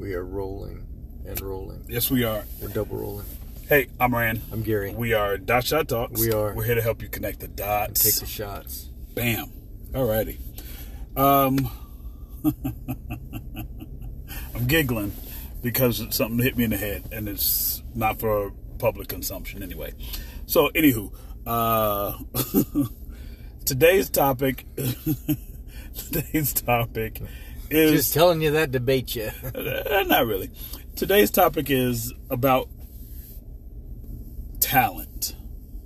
We are rolling and rolling. Yes, we are. We're double rolling. Hey, I'm Rand. I'm Gary. We are Dot Shot Talks. We are. We're here to help you connect the dots. Take the shots. Bam. Alrighty. Um, I'm giggling because something hit me in the head, and it's not for public consumption anyway. So, anywho, uh, today's topic. today's topic is Just telling you that debate you. Uh, not really. Today's topic is about talent.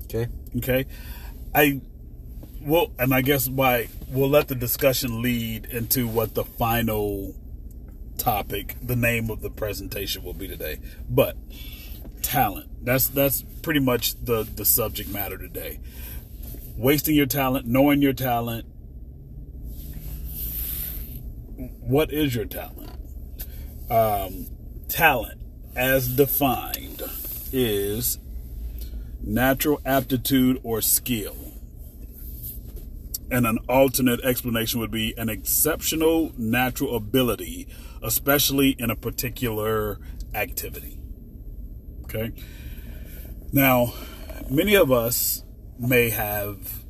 okay. Okay, I well, and I guess by we'll let the discussion lead into what the final topic, the name of the presentation will be today. But talent. That's that's pretty much the the subject matter today. Wasting your talent, knowing your talent. What is your talent? Um, talent, as defined, is natural aptitude or skill. And an alternate explanation would be an exceptional natural ability, especially in a particular activity. Okay? Now, many of us may have,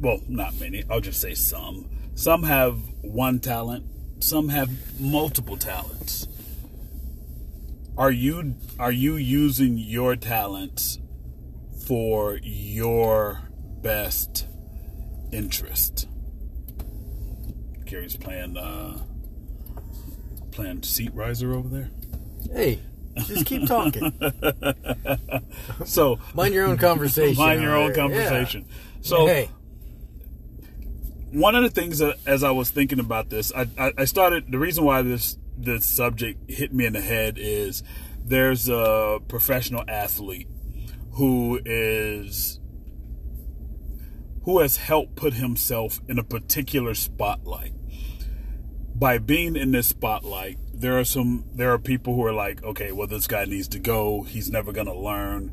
well, not many, I'll just say some. Some have one talent, some have multiple talents. Are you are you using your talents for your best interest. Gary's playing uh playing seat riser over there. Hey, just keep talking. So Mind your own conversation. mind your own there. conversation. Yeah. So hey, one of the things that as I was thinking about this, I, I, I started the reason why this this subject hit me in the head is there's a professional athlete who is who has helped put himself in a particular spotlight. By being in this spotlight, there are some there are people who are like, okay, well this guy needs to go. He's never gonna learn.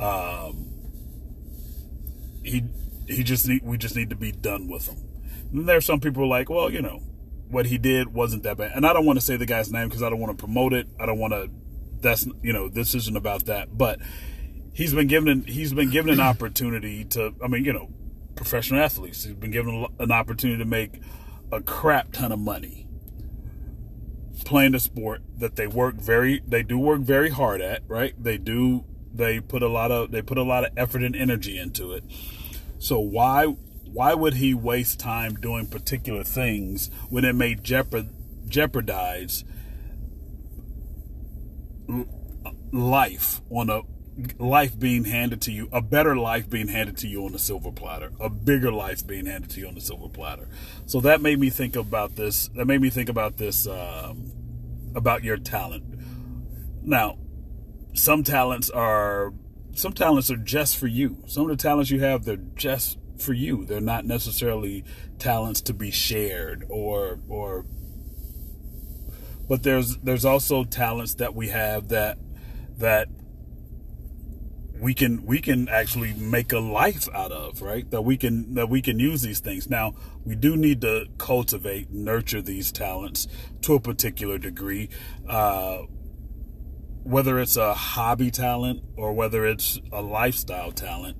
Um, he he just need we just need to be done with him. And there are some people like, well, you know, what he did wasn't that bad. And I don't want to say the guy's name because I don't want to promote it. I don't want to. That's you know, this isn't about that. But he's been given he's been given an opportunity to. I mean, you know, professional athletes. He's been given an opportunity to make a crap ton of money playing a sport that they work very they do work very hard at right they do they put a lot of they put a lot of effort and energy into it so why why would he waste time doing particular things when it may jeopardize life on a life being handed to you, a better life being handed to you on a silver platter, a bigger life being handed to you on a silver platter. So that made me think about this. That made me think about this um, about your talent. Now, some talents are some talents are just for you. Some of the talents you have, they're just for you. They're not necessarily talents to be shared or or but there's there's also talents that we have that that we can we can actually make a life out of right? That we can that we can use these things. Now we do need to cultivate nurture these talents to a particular degree uh, whether it's a hobby talent or whether it's a lifestyle talent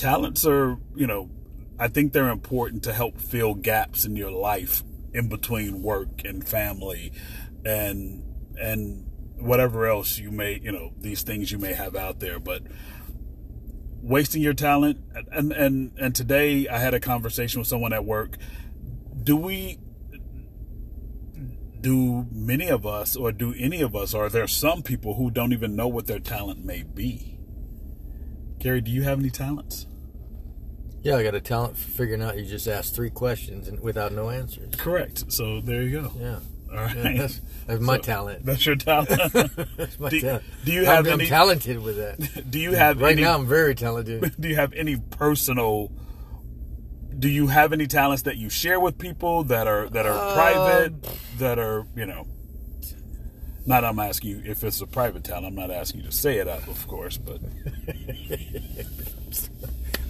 talents are you know i think they're important to help fill gaps in your life in between work and family and and whatever else you may you know these things you may have out there. But wasting your talent and and and today i had a conversation with someone at work. Do we do many of us or do any of us or are there some people who don't even know what their talent may be? Gary do you have any talents yeah, I got a talent for figuring out. You just asked three questions and without no answers. correct so there you go Yeah, all right yeah that's, that's my So, talent. that's your talent That's my do- talent. do you have I'm, any- I'm talented with that. do you have right any now, I'm very talented. do you have any personal do you have any talents that you share with people that are that are Um, private that are you know not I'm asking you if it's a private talent I'm not asking you to say it out of course but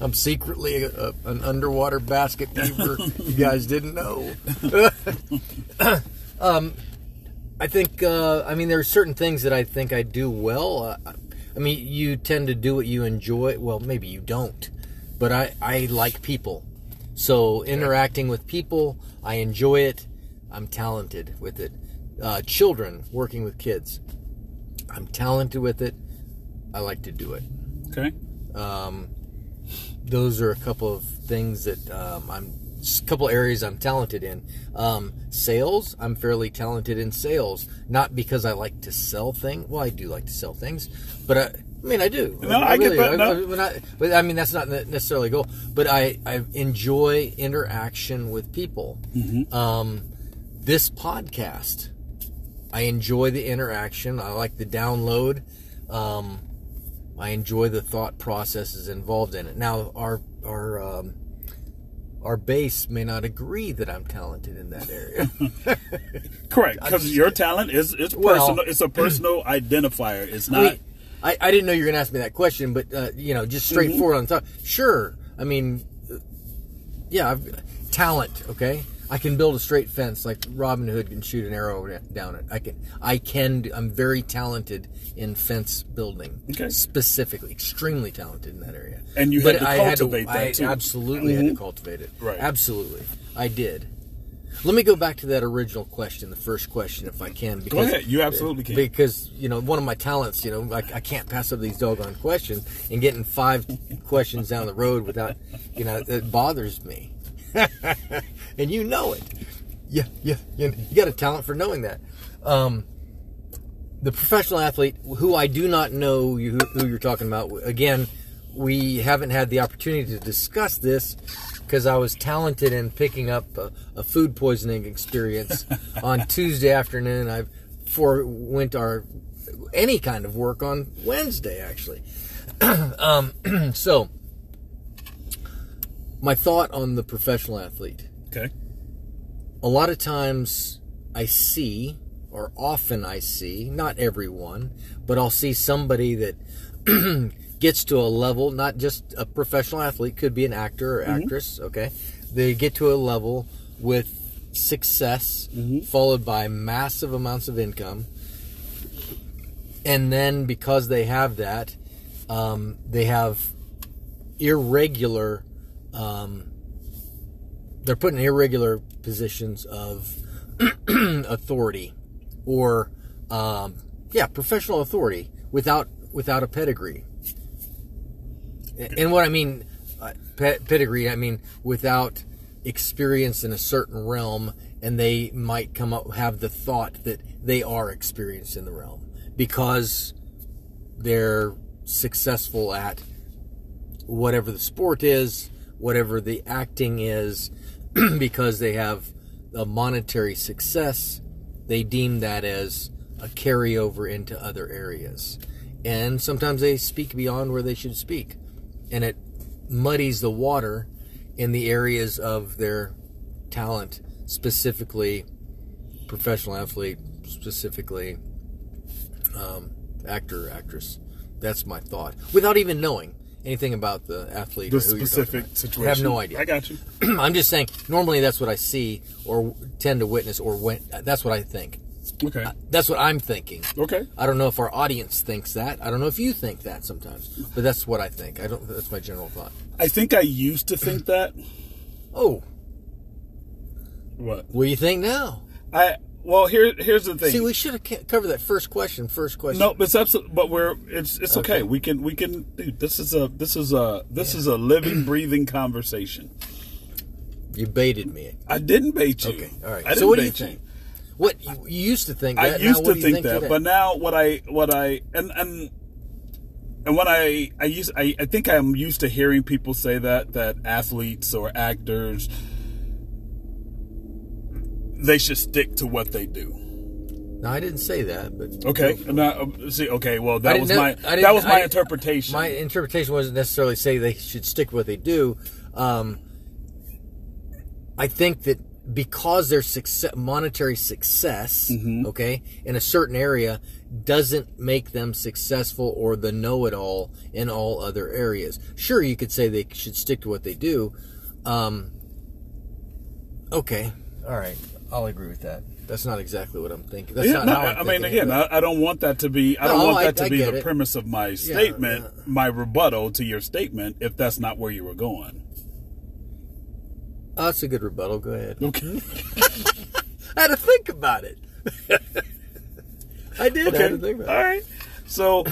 I'm secretly a, a, an underwater basket weaver. you guys didn't know. um, I think uh, I mean there are certain things that I think I do well. Uh, I mean, you tend to do what you enjoy. Well, maybe you don't, but I I like people. So interacting with people, I enjoy it. I'm talented with it. Uh, children, working with kids, I'm talented with it. I like to do it. Okay. Um, those are a couple of things that um, I'm a couple areas I'm talented in. Um, sales, I'm fairly talented in sales, not because I like to sell things. Well, I do like to sell things, but I, I mean, I do. No, I get that, no. I, I, but I mean, that's not necessarily a goal. But I, I enjoy interaction with people. Mm-hmm. Um, this podcast, I enjoy the interaction. I like the download. Um, I enjoy the thought processes involved in it. Now, our our um, our base may not agree that I'm talented in that area. Correct, because your talent is it's Well- personal. It's a personal identifier. It's not. Wait, I, I didn't know you were going to ask me that question, but uh, you know, just straightforward on top. Sure, I mean, uh, yeah, I've, talent. Okay, I can build a straight fence like Robin Hood can shoot an arrow down it. I can. I can. I'm very talented in fence building. Okay. specifically, extremely talented in that area. And you had to cultivate that, I too. absolutely had to Mhm. cultivate it. Right. Absolutely, I did. Let me go back to that original question, the first question, if I can. Because, ahead. You absolutely can. Because you know, one of my talents, you know, I, I can't pass up these doggone questions, and getting five questions down the road without, you know, it bothers me. and you know it. Yeah, yeah, you, you got a talent for knowing that. Um, the professional athlete, who I do not know you, who you're talking about, again, we haven't had the opportunity to discuss this because I was talented in picking up a, a food poisoning experience on Tuesday afternoon. I forewent our any kind of work on Wednesday, actually. um, so, my thought on the professional athlete okay. a lot of times I see, or often I see, not everyone, but I'll see somebody that gets to a level, not just a professional athlete, could be an actor or actress, okay? They get to a level with success, followed by massive amounts of income. And then because they have that, um, they have irregular um, they're put in irregular positions of authority or um, yeah professional authority without without a pedigree. And what i mean uh, pe- pedigree i mean without experience in a certain realm and they might come up have the thought that they are experienced in the realm because they're successful at whatever the sport is, whatever the acting is, because they have a monetary success, they deem that as a carryover into other areas. And sometimes they speak beyond where they should speak. And it muddies the water in the areas of their talent, specifically professional athlete, specifically um, actor, actress. That's my thought. Without even knowing anything about the athlete The or who you're specific situation. I have no idea. I got you. I'm just saying. Normally, that's what I see or tend to witness, or when, that's what I think. Okay. That's what I'm thinking. Okay. I don't know if our audience thinks that. I don't know if you think that sometimes, but that's what I think. I don't. That's my general thought. I think I used to think that. Oh, What? what do you think now? I well here here's the thing. See, we should have covered that first question. First question. No, it's absolutely. But we're it's it's okay. Okay. We can we can. Dude, this is a this is a this is a living, breathing conversation. you baited me. I didn't bait you. Okay, all right. I didn't so, what do you think? What you, you used to think? I That. used now, what to you think, that, today? but now what I what I and and and when I I use I, I think I'm used to hearing people say that that athletes or actors they should stick to what they do. no, I didn't say that. But Okay, now see. Okay, well that was know- my that was my interpretation. My interpretation wasn't necessarily say they should stick what they do. Um, I think that because their success, monetary success, Mm-hmm. okay, in a certain area doesn't make them successful or the know-it-all in all other areas. Sure, you could say they should stick to what they do. Um, okay, all right, I'll agree with that. That's not exactly what I'm thinking. That's Yeah, not no, how I'm I mean, again. I, I don't want that to be. I don't want I- that to I be the it. premise of my statement, yeah. my rebuttal to your statement. If that's not where you were going, Oh, that's a good rebuttal. Go ahead. okay. I had to think about it. I did. I Okay. had to think All about it. right. So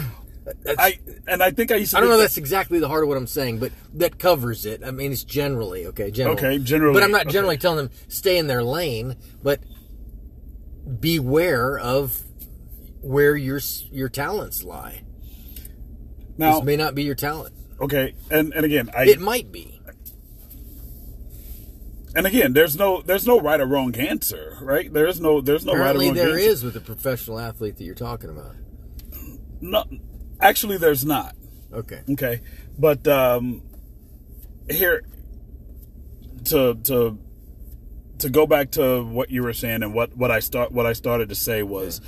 That's- I and I think I used to. I don't know. that- That's exactly the heart of what I'm saying, but that covers it. I mean, it's generally okay. Generally, Okay, generally, But I'm not okay. generally telling them stay in their lane, but beware of where your your talents lie. now. this may not be your talent. Okay, and and again, I It might be. and again, there's no there's no right or wrong answer, right? There's no there's no Apparently, right or wrong there answer. is with the professional athlete that you're talking about. No, actually, there's not. Okay. Okay, but um, here to to to go back to what you were saying and what what I start what I started to say was,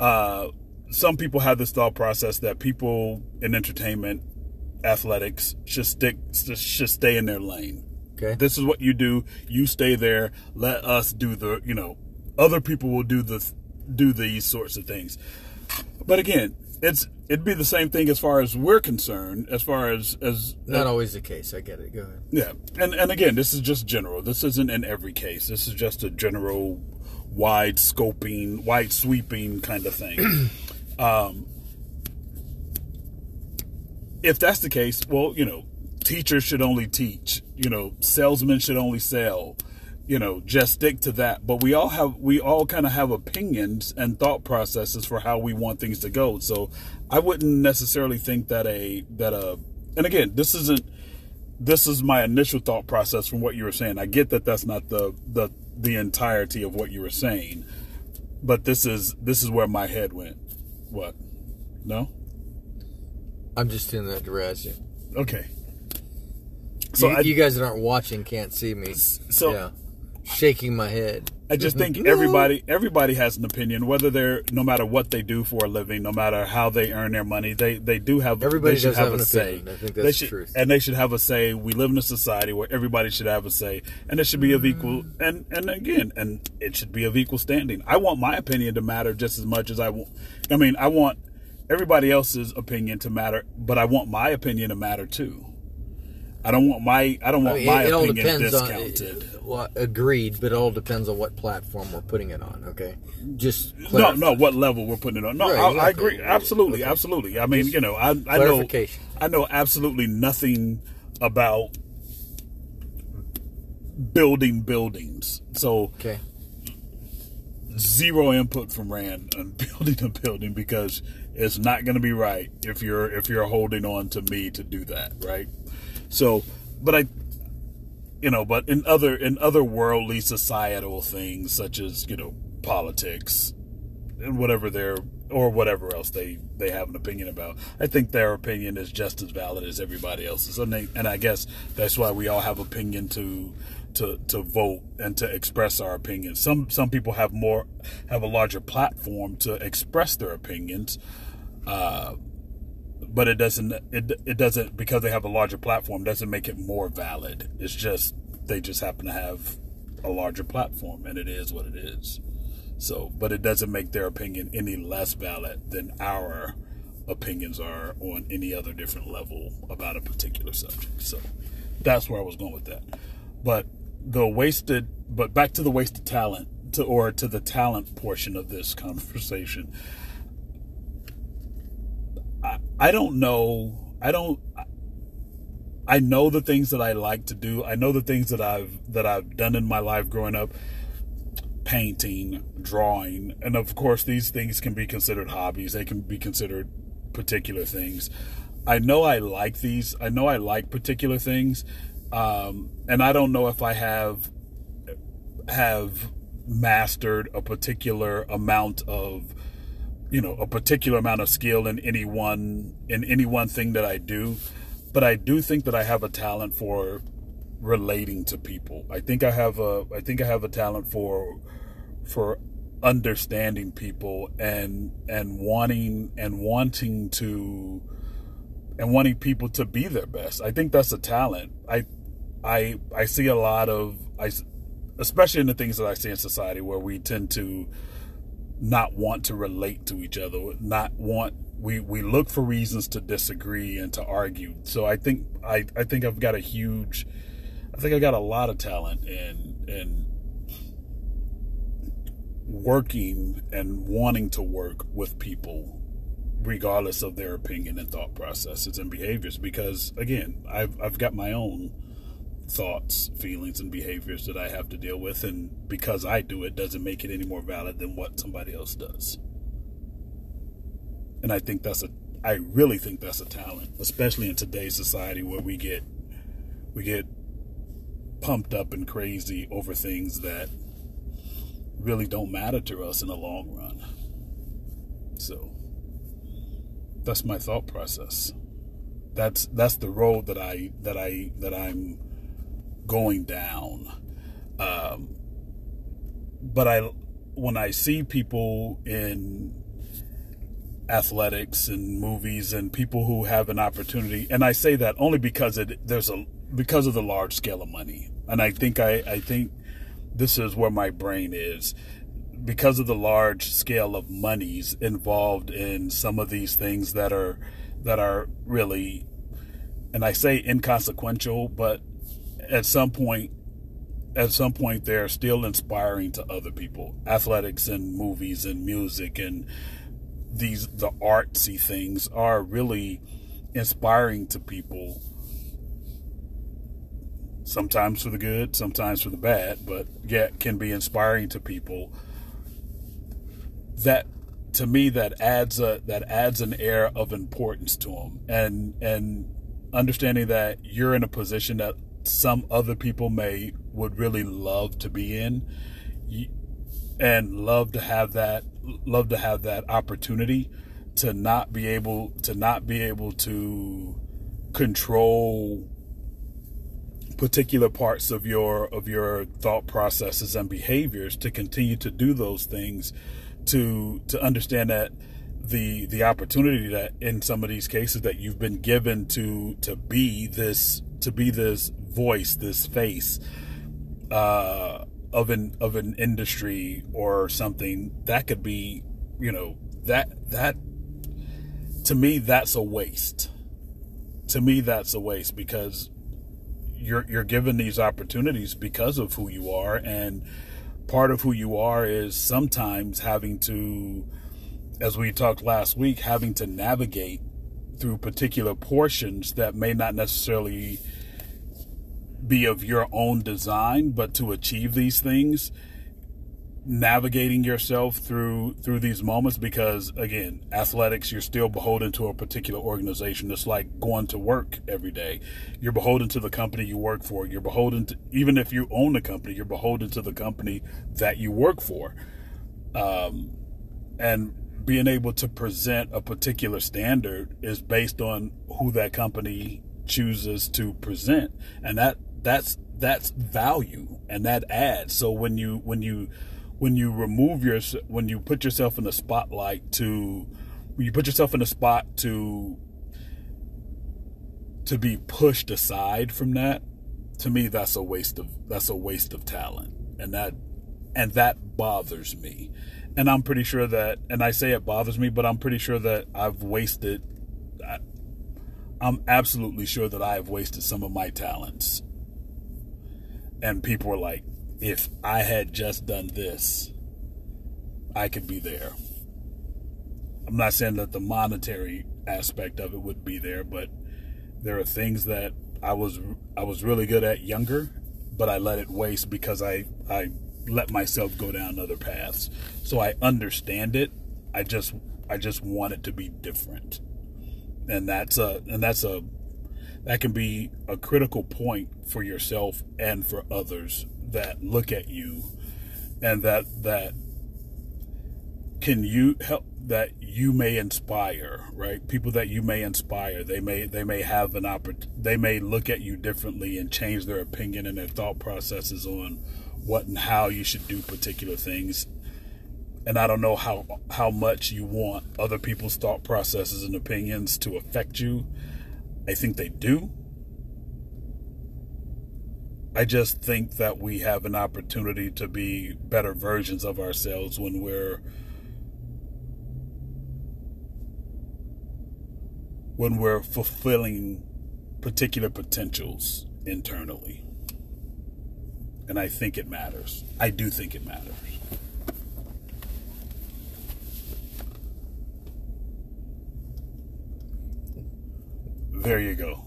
uh, some people have this thought process that people in entertainment, athletics should stick should stay in their lane. Okay. This is what you do. You stay there. Let us do the you know other people will do the do these sorts of things. But again, it's it'd be the same thing as far as we're concerned. As far as as Not always the case. I get it. Go ahead. yeah, and and again, this is just general. This isn't in every case. This is just a general, wide scoping, wide sweeping kind of thing. um, if that's the case, well, you know, teachers should only teach. You know, salesmen should only sell. You know, just stick to that. But we all have, we all kind of have opinions and thought processes for how we want things to go. So, I wouldn't necessarily think that a that a, and again, this isn't this is my initial thought process from what you were saying. I get that that's not the the the entirety of what you were saying, but this is this is where my head went. What? No? I'm just in that direction. Okay. So you, I, you guys that aren't watching can't see me. so yeah, shaking my head. I just think everybody everybody has an opinion, whether they're no matter what they do for a living, no matter how they earn their money, they they do have Everybody should have have a say. opinion. I think They that's should- the truth. and they should have a say. We live in a society where everybody should have a say, and it should be of equal and and again, and it should be of equal standing. I want my opinion to matter just as much as I want. I mean, I want everybody else's opinion to matter, but I want my opinion to matter too. I don't want my I don't I want mean, my it, it all depends discounted. on. Well, agreed, but it all depends on what platform we're putting it on. Okay, just No, clarify. no. What level we're putting it on? No, Right, I, I agree. Absolutely, Okay. absolutely. I mean, you know, I, I know. I know absolutely nothing about building buildings. So Okay, zero input from Rand on building a building because it's not going to be right if you're if you're holding on to me to do that, right? So, but I, you know, but in other in other worldly societal things such as you know politics and whatever their or whatever else they they have an opinion about, I think their opinion is just as valid as everybody else's, and they, and I guess that's why we all have opinion to to to vote and to express our opinions. Some some people have more have a larger platform to express their opinions. Uh, but it doesn't it, it doesn't because they have a larger platform doesn't make it more valid. It's just they just happen to have a larger platform and it is what it is. So but it doesn't make their opinion any less valid than our opinions are on any other different level about a particular subject. So that's where i was going with that. But the wasted but back to the wasted talent to or to the talent portion of this conversation I, don't know. I don't. I know the things that I like to do. I know the things that I've that I've done in my life growing up. Painting, drawing, and of course these things can be considered hobbies. They can be considered particular things. I know I like these. I know I like particular things, um, and I don't know if I have have mastered a particular amount of you know a particular amount of skill in any one in any one thing that I do. But I do think that I have a talent for relating to people. I think I have a I think I have a talent for for understanding people and and wanting and wanting to and wanting people to be their best. I think that's a talent. I I I see a lot of I especially in the things that I see in society where we tend to not want to relate to each other, not want we we look for reasons to disagree and to argue. So I think I I think I've got a huge I think I got a lot of talent in in working and wanting to work with people regardless of their opinion and thought processes and behaviors because again I've I've got my own thoughts, feelings and behaviors that I have to deal with and because I do it doesn't make it any more valid than what somebody else does. And I think that's a I really think that's a talent, especially in today's society where we get we get pumped up and crazy over things that really don't matter to us in the long run. So that's my thought process. That's that's the road that I that I that I'm going down. Um, but I when I see people in athletics and movies and people who have an opportunity and I say that only because it there's a because of the large scale of money. And I think I, I think this is where my brain is because of the large scale of monies involved in some of these things that are that are really and I say inconsequential, but at some point at some point they're still inspiring to other people. Athletics and movies and music and these the artsy things are really inspiring to people. Sometimes for the good, sometimes for the bad, but yet can be inspiring to people. That to me that adds a that adds an air of importance to them and and understanding that you're in a position that some other people may would really love to be in. And love to have that love to have that opportunity to not be able to not be able to control particular parts of your of your thought processes and behaviors to continue to do those things to to understand that the the opportunity that in some of these cases that you've been given to to be this to be this voice this face uh of an of an industry or something that could be you know that that to me that's a waste. To me that's a waste because you're you're given these opportunities because of who you are and part of who you are is sometimes having to as we talked last week having to navigate through particular portions that may not necessarily be of your own design, but to achieve these things, navigating yourself through through these moments because again athletics you're still beholden to a particular organization. It's like going to work every day. You're beholden to the company you work for. You're beholden to even if you own the company you're beholden to the company that you work for. Um, and being able to present a particular standard is based on who that company chooses to present. And that that's that's value and that adds. So when you when you when you remove your when you put yourself in the spotlight to you put yourself in a spot to to be pushed aside from that to me that's a waste of that's a waste of talent. And that and that bothers me and i'm pretty sure that and i say it bothers me but i'm pretty sure that i've wasted I, i'm absolutely sure that i have wasted some of my talents and people were like, if I had just done this, I could be there. I'm not saying that the monetary aspect of it would be there, but there are things that I was I was really good at younger, but I let it waste because I I let myself go down other paths. So I understand it. I just I just want it to be different. And that's a and that's a that can be a critical point for yourself and for others that look at you and that that can you help that you may inspire right people that you may inspire they may they may have an opportunity they may look at you differently and change their opinion and their thought processes on what and how you should do particular things and I don't know how how much you want other people's thought processes and opinions to affect you I think they do. I just think that we have an opportunity to be better versions of ourselves when we're when we're fulfilling particular potentials internally. And I think it matters. I do think it matters. There you go.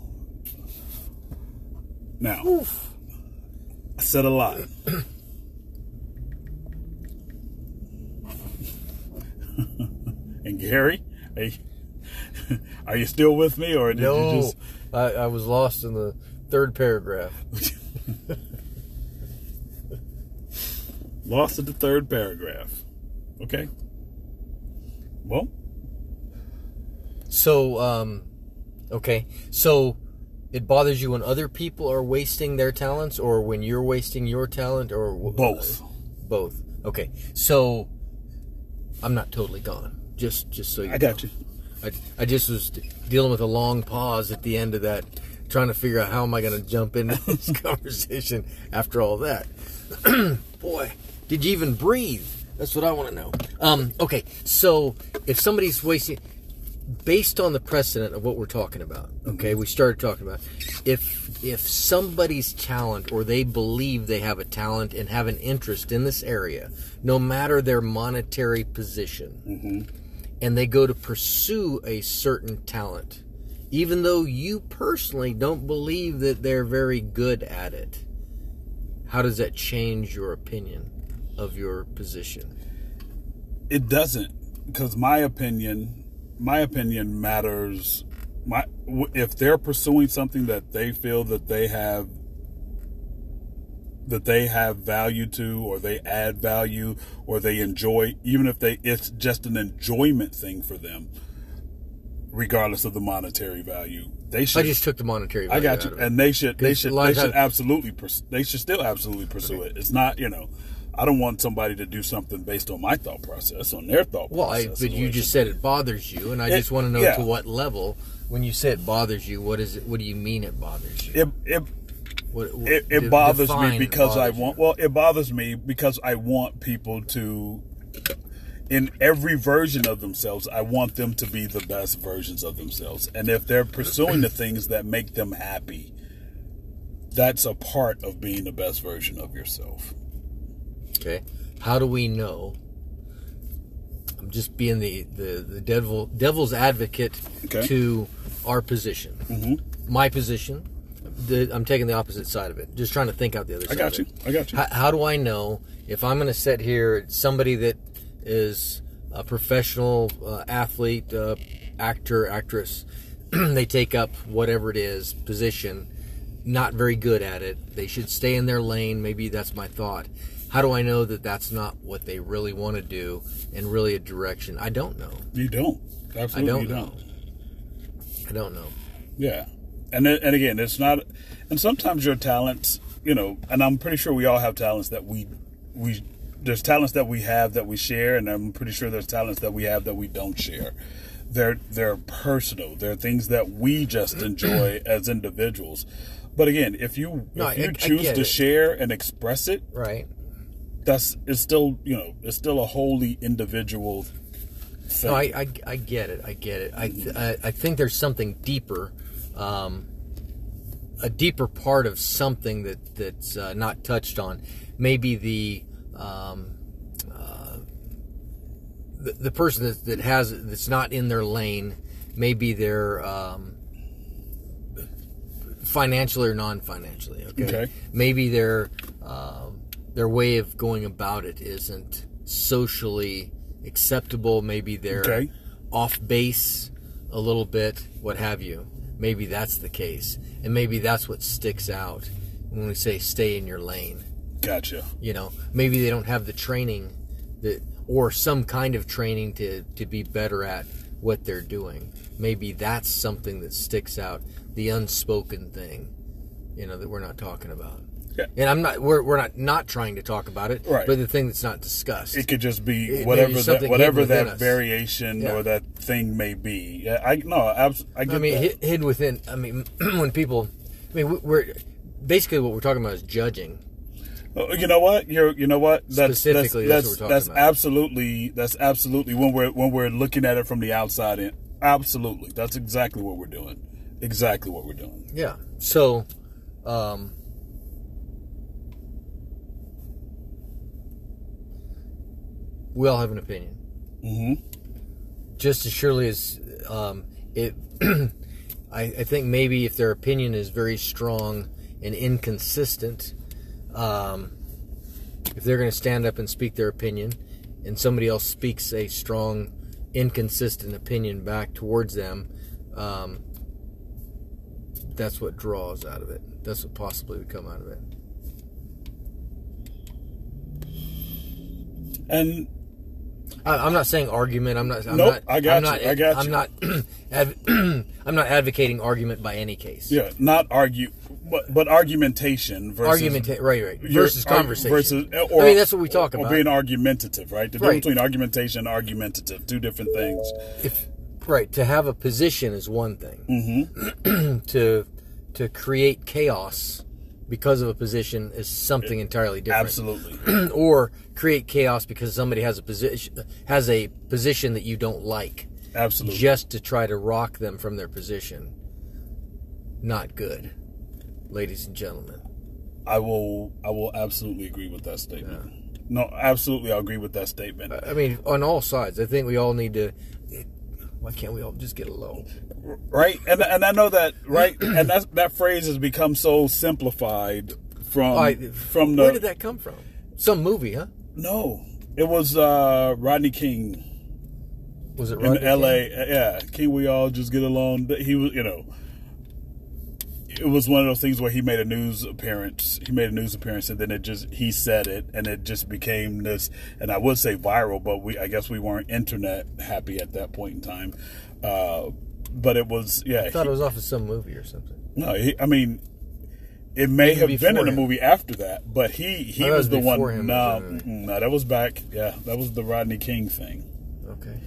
Now, Oof. I said a lot. and Gary, are you, are you still with me, or did No, you just? I, I was lost in the third paragraph. Lost in the third paragraph. Okay. Well, So, um, okay. So, it bothers you when other people are wasting their talents, or when you're wasting your talent, or both. both. Okay. So, I'm not totally gone. Just, just so you. I got you. I, I just was dealing with a long pause at the end of that, trying to figure out how am I going to jump into this conversation after all that. Boy, did you even breathe? That's what I want to know. Um, okay, so if somebody's wasting, based on the precedent of what we're talking about, okay, we started talking about, if if somebody's talent or they believe they have a talent and have an interest in this area, no matter their monetary position, and they go to pursue a certain talent, even though you personally don't believe that they're very good at it, how does that change your opinion of your position? It doesn't, because my opinion, my opinion matters. My if they're pursuing something that they feel that they have that they have value to or they add value or they enjoy even if they it's just an enjoyment thing for them regardless of the monetary value they should I just took the monetary. I got you, and they should they should they should times- absolutely pers- they should still absolutely pursue it. It's not you know I don't want somebody to do something based on my thought process on their thought process. Well, but you just said it bothers you, and I It- just want to know yeah. to what level. When you say it bothers you, what is it? What do you mean it bothers you? it it What, what- it, it bothers me because I bothers you. want well it bothers me because I want people to in every version of themselves I want them to be the best versions of themselves and if they're pursuing the things that make them happy that's a part of being the best version of yourself Okay. How do we know? I'm just being the, the, the devil devil's advocate Okay. to our position. Mm-hmm. My position. The, I'm taking the opposite side of it. Just trying to think out the other I side. got of you. I got you How, how do I know if I'm going to sit here, somebody that is a professional uh, athlete, uh, actor, actress, they take up whatever it is position, not very good at it. They should stay in their lane. Maybe that's my thought. How do I know that that's not what they really want to do and really a direction? I don't know. You don't. Absolutely, I don't you know. don't. I don't know. Yeah, and and again, it's not. And sometimes your talents, you know, and I'm pretty sure we all have talents that we we there's talents that we have that we share, and I'm pretty sure there's talents that we have that we don't share. They're they're personal. They're things that we just enjoy as individuals. But again, if you No, if I- you I choose get to it. share and express it, Right? That's it's still you know it's still a wholly individual thing. No, I, I, I get it. I get it. I, th- I, I think there's something deeper, um, a deeper part of something that that's uh, not touched on. Maybe the um, uh, the, the person that, that has that's not in their lane. Maybe they're um, financially or non-financially. Okay. Okay. Maybe their um, their way of going about it isn't socially acceptable. Maybe they're Okay. off base a little bit, what have you. Maybe that's the case, and maybe that's what sticks out when we say stay in your lane. gotcha. You know, maybe they don't have the training that, or some kind of training to to be better at what they're doing. Maybe that's something that sticks out, the unspoken thing, you know, that we're not talking about. Yeah. And I'm not. We're, we're not not trying to talk about it, Right. but the thing that's not discussed. It could just be It- whatever that whatever that us. variation Yeah. or that thing may be. Yeah, I no, I get I mean, that. hid, hid within. I mean, when people, I mean, we- we're basically what we're talking about is judging. Uh, You know what? You're. You know what? That's Specifically, that's what we're talking that's about. absolutely. That's absolutely when we're when we're looking at it from the outside in. Absolutely, that's exactly what we're doing. Exactly what we're doing. Yeah. So, um, we all have an opinion. hmm Just as surely as um, it, I, I think maybe if their opinion is very strong and inconsistent, um, if they're going to stand up and speak their opinion, and somebody else speaks a strong, inconsistent opinion back towards them, um, that's what draws out of it. That's what possibly would come out of it. And I'm not saying argument. I'm not. I'm Nope, not, I got I'm you, not, I got I'm you. not. I'm not advocating argument by any case. yeah, not argue, but but argumentation versus Argument, right, right. Versus conversation. versus. Or, I mean, that's what we talk or about. being argumentative, right? The Right. difference between argumentation and argumentative, two different things. if right to have a position is one thing. Mm-hmm. to to create chaos because of a position is something entirely different. Absolutely. or create chaos because somebody has a position has a position that you don't like. Absolutely. just to try to rock them from their position. Not good, ladies and gentlemen. I will. I will absolutely agree with that statement. No, absolutely, I agree with that statement. I mean, on all sides, I think we all need to. Why can't we all just get along? right and and i know that right and that that phrase has become so simplified from from the where did that come from? Some movie, huh? no it was uh rodney king Was it in la King? yeah can we all just get along he was you know it was one of those things where he made a news appearance he made a news appearance and then it just he said it and it just became this and i would say viral but we i guess we weren't internet happy at that point in time uh but it was yeah I thought he- it was off of some movie or something. No, he, I mean, it may Even have been in a movie after that, but he he Oh, that was was the one. No, it? mm, no, that was back. Yeah, that was the Rodney King thing, Okay.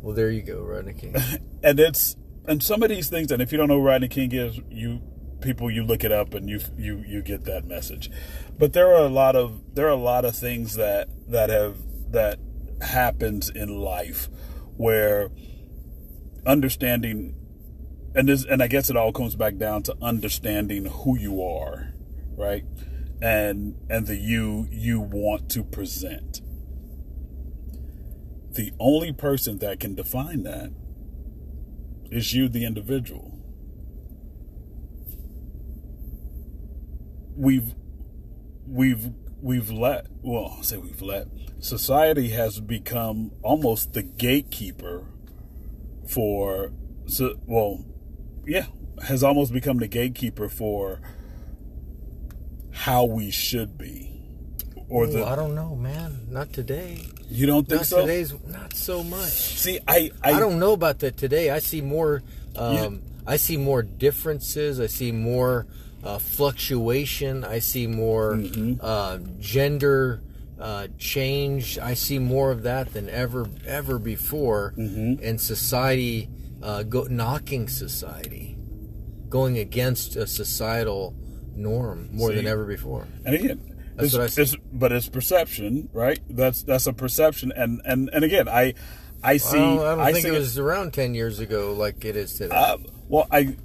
Well, there you go, Rodney King. and it's and some of these things. And if you don't know who Rodney King is, you people you look it up and you you you get that message. But there are a lot of there are a lot of things that that have that happens in life where understanding and this and I guess it all comes back down to understanding who you are, right? And and the you you want to present. The only person that can define that is you the individual. We've we've we've let well I'll say we've let society has become almost the gatekeeper for so well yeah has almost become the gatekeeper for how we should be or the I don't know, man. Not today. you don't think Not so today's. Not so much. see I, I I don't know about that today. I see more. Um, I see more differences. I see more uh, fluctuation. I see more Mm-hmm. uh, gender uh, change. I see more of that than ever ever before. Mm-hmm. And society uh, go, knocking society, going against a societal norm more than ever before. And again, That's what I see. it's but it's perception, right? That's that's a perception, and and and again, I I see. I don't, I think see it was around ten years ago like it is today. Uh, well, I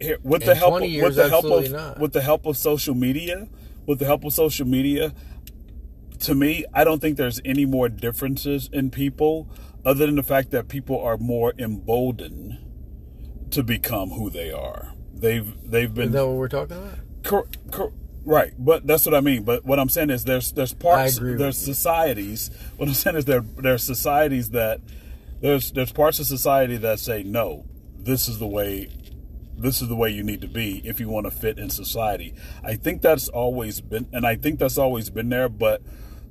here with the help of, years, with the help of not. with the help of social media, with the help of social media, to me, I don't think there's any more differences in people other than the fact that people are more emboldened to become who they are. They've they've is been that what we're talking about? Cor- cor- right, but that's what I mean. But what I'm saying is there's there's parts I agree with there's you. societies. What I'm saying is there there's societies that there's there's parts of society that say no, this is the way this is the way you need to be if you want to fit in society. I think that's always been and I think that's always been there, but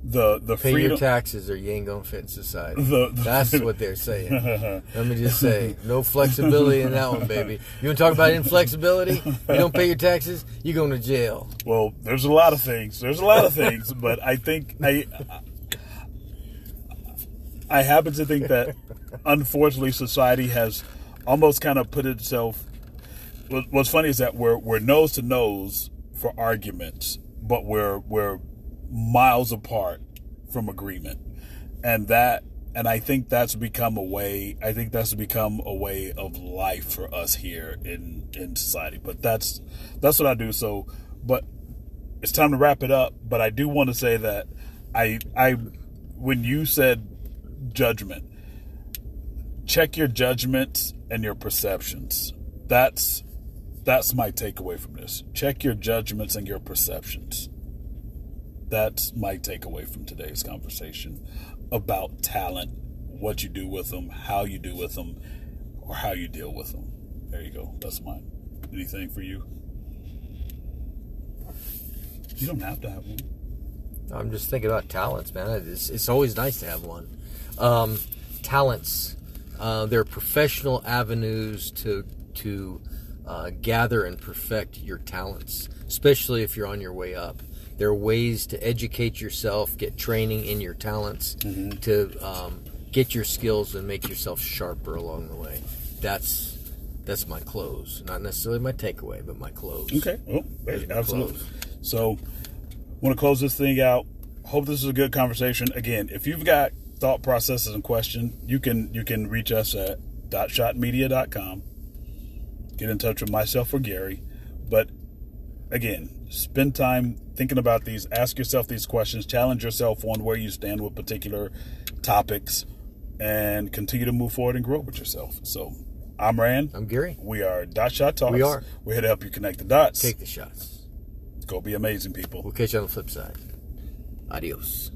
the the Pay freedom your taxes or you ain't gonna fit in society. The- the- That's what they're saying. Let me just say, no flexibility in that one, baby. You want to talk about inflexibility? You don't pay your taxes, you're going to jail. Well, there's a lot of things. There's a lot of things, but I think I I happen to think that unfortunately society has almost kind of put itself what's funny is that we're we're nose to nose for arguments, but we're we're miles apart from agreement, and that and I think that's become a way. I think that's become a way of life for us here in in society. But that's that's what I do. So, but it's time to wrap it up. But I do want to say that I I when you said judgment, check your judgments and your perceptions. That's that's my takeaway from this. Check your judgments and your perceptions. That's my takeaway from today's conversation about talent, what you do with them, how you do with them, or how you deal with them. There you go. That's mine. Anything for you? You don't have to have one. I'm just thinking about talents, man. It's, it's always nice to have one. Um, talents, uh, they're professional avenues to to uh, gather and perfect your talents, especially if you're on your way up. There are ways to educate yourself, get training in your talents, mm-hmm. to um, get your skills and make yourself sharper along the way. That's that's my close, not necessarily my takeaway, but my close. Okay, oh, absolutely. Close. So, want to close this thing out. Hope this is a good conversation. Again, if you've got thought processes and questions, you can you can reach us at dotshotmedia.com. Get in touch with myself or Gary. But again, spend time thinking about these, ask yourself these questions, challenge yourself on where you stand with particular topics, and continue to move forward and grow with yourself. So I'm Rand. I'm Gary. We are Dot Shot Talks. We are. We're here to help you connect the dots. Take the shots. Go be amazing, people. We'll catch you on the flip side. Adios.